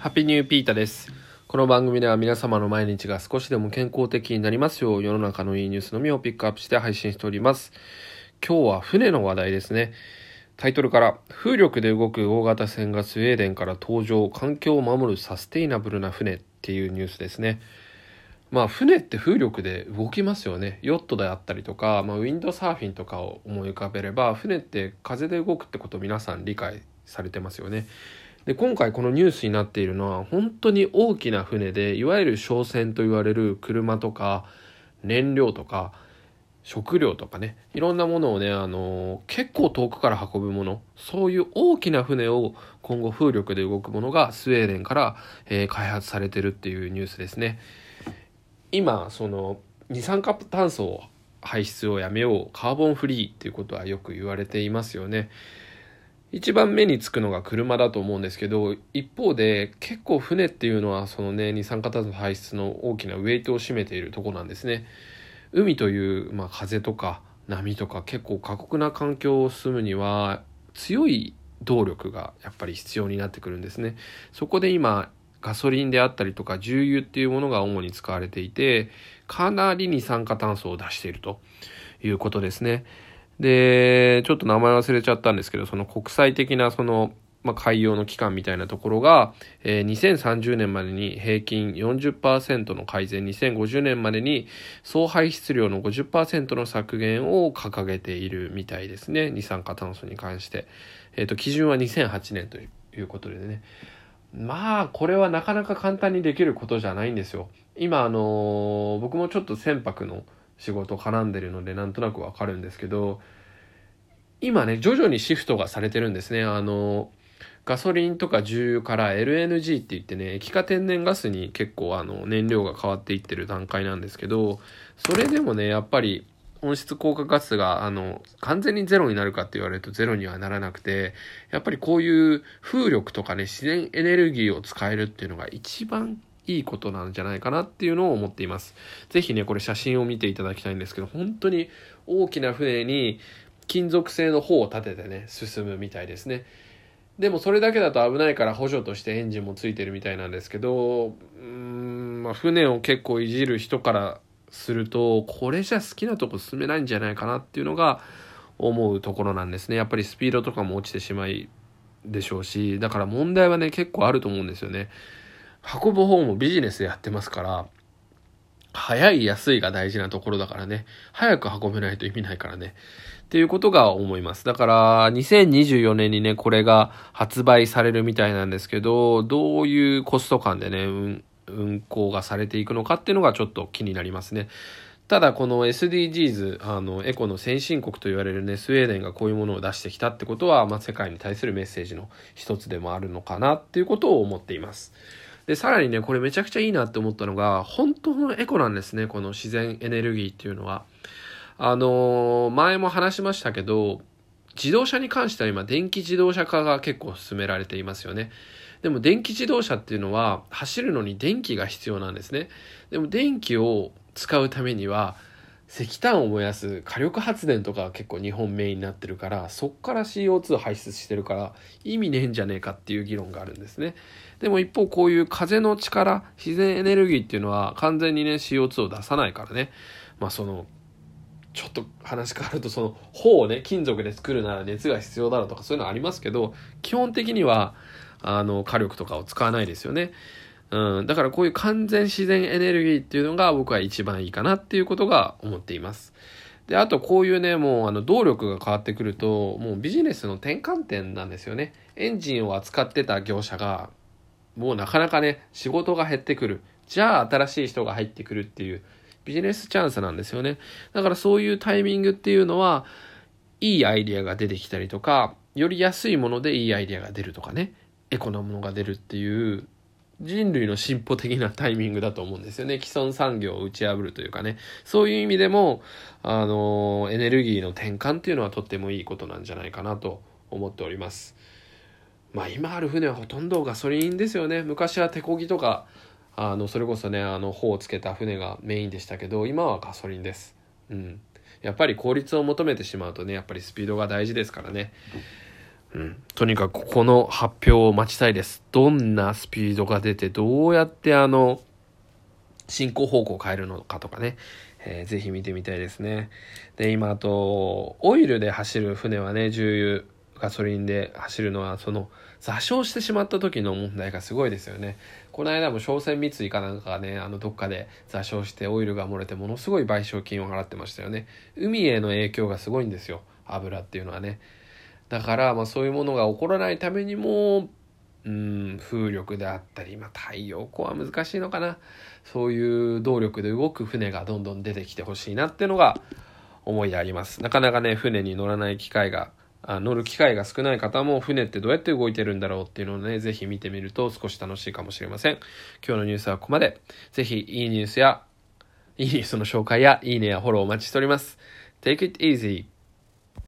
ハッピーニューピータです。この番組では皆様の毎日が少しでも健康的になりますよう世の中のいいニュースのみをピックアップして配信しております。今日は船の話題ですね。タイトルから風力で動く大型船がスウェーデンから登場環境を守るサステイナブルな船っていうニュースですね。まあ船って風力で動きますよね。ヨットであったりとか、まあ、ウィンドサーフィンとかを思い浮かべれば船って風で動くってことを皆さん理解されてますよね。で今回このニュースになっているのは本当に大きな船でいわゆる商船と言われる車とか燃料とか食料とかねいろんなものをねあの結構遠くから運ぶものそういう大きな船を今後風力で動くものがスウェーデンから、えー、開発されてるっていうニュースですね。今その二酸化炭素排出をやめようカーボンフリーっていうことはよく言われていますよね。一番目につくのが車だと思うんですけど一方で結構船っていうのはそのね二酸化炭素排出の大きなウェイトを占めているとこなんですね海という、まあ、風とか波とか結構過酷な環境を進むには強い動力がやっぱり必要になってくるんですねそこで今ガソリンであったりとか重油っていうものが主に使われていてかなり二酸化炭素を出しているということですね。で、ちょっと名前忘れちゃったんですけど、その国際的なその、まあ、海洋の機関みたいなところが、えー、2030年までに平均40%の改善、2050年までに総排出量の50%の削減を掲げているみたいですね。二酸化炭素に関して。えっ、ー、と、基準は2008年ということでね。まあ、これはなかなか簡単にできることじゃないんですよ。今、あのー、僕もちょっと船舶の仕事絡んでるのでなんとなくわかるんですけど今ね徐々にシフトがされてるんですね。あのガソリンとか重油から LNG って言ってね液化天然ガスに結構あの燃料が変わっていってる段階なんですけどそれでもねやっぱり温室効果ガスがあの完全にゼロになるかって言われるとゼロにはならなくてやっぱりこういう風力とかね自然エネルギーを使えるっていうのが一番いいことなんじゃないかなっていうのを思っています。ぜひね、これ写真を見ていただきたいんですけど、本当に大きな船に金属製の帆を立ててね、進むみたいですね。でもそれだけだと危ないから補助としてエンジンもついてるみたいなんですけど、うーん、まあ、船を結構いじる人からすると、これじゃ好きなとこ進めないんじゃないかなっていうのが思うところなんですね。やっぱりスピードとかも落ちてしまいでしょうし、だから問題はね、結構あると思うんですよね。運ぶ方もビジネスでやってますから、早い安いが大事なところだからね。早く運べないと意味ないからね。っていうことが思います。だから、2024年にね、これが発売されるみたいなんですけど、どういうコスト感でね、運、運行がされていくのかっていうのがちょっと気になりますね。ただこの SDGs、あの、エコの先進国と言われるね、スウェーデンがこういうものを出してきたってことは、まあ、世界に対するメッセージの一つでもあるのかなっていうことを思っています。で、さらにね、これめちゃくちゃいいなって思ったのが、本当のエコなんですね、この自然エネルギーっていうのは。あのー、前も話しましたけど、自動車に関しては今、電気自動車化が結構進められていますよね。でも電気自動車っていうのは走るのに電気が必要なんですね。でも電気を使うためには石炭を燃やす火力発電とか結構日本メインになってるからそっから CO2 排出してるから意味ねえんじゃねえかっていう議論があるんですね。でも一方こういう風の力自然エネルギーっていうのは完全にね CO2 を出さないからね。まあそのちょっと話変わるとその砲をね金属で作るなら熱が必要だろうとかそういうのありますけど基本的にはあの火力とかを使わないですよね。うん、だからこういう完全自然エネルギーっていうのが僕は一番いいかなっていうことが思っています。で、あとこういうね、もうあの動力が変わってくると、もうビジネスの転換点なんですよね。エンジンを扱ってた業者が、もうなかなかね、仕事が減ってくる。じゃあ新しい人が入ってくるっていうビジネスチャンスなんですよね。だからそういうタイミングっていうのは、いいアイデアが出てきたりとか、より安いものでいいアイデアが出るとかね、エコなものが出るっていう人類の進歩的なタイミングだと思うんですよね。既存産業を打ち破るというかね。そういう意味でも、あの、エネルギーの転換っていうのはとってもいいことなんじゃないかなと思っております。まあ今ある船はほとんどガソリンですよね。昔は手漕ぎとか、あの、それこそね、あの、帆をつけた船がメインでしたけど、今はガソリンです。うん。やっぱり効率を求めてしまうとね、やっぱりスピードが大事ですからね。うん。とにかくこの発表を待ちたいです。どんなスピードが出て、どうやってあの、進行方向を変えるのかとかね、えー、ぜひ見てみたいですね。で、今あと、オイルで走る船はね、重油、ガソリンで走るのは、その、座礁してしまった時の問題がすごいですよね。この間も商船三井かなんかがね、あの、どっかで座礁してオイルが漏れてものすごい賠償金を払ってましたよね。海への影響がすごいんですよ。油っていうのはね。だから、まあそういうものが起こらないためにも、うん、風力であったり、まあ太陽光は難しいのかな。そういう動力で動く船がどんどん出てきてほしいなっていうのが思いであります。なかなかね、船に乗らない機会が、あ乗る機会が少ない方も船ってどうやって動いてるんだろうっていうのをね、ぜひ見てみると少し楽しいかもしれません。今日のニュースはここまで。ぜひいいニュースや、いいニュースの紹介やいいねやフォローお待ちしております。Take it easy.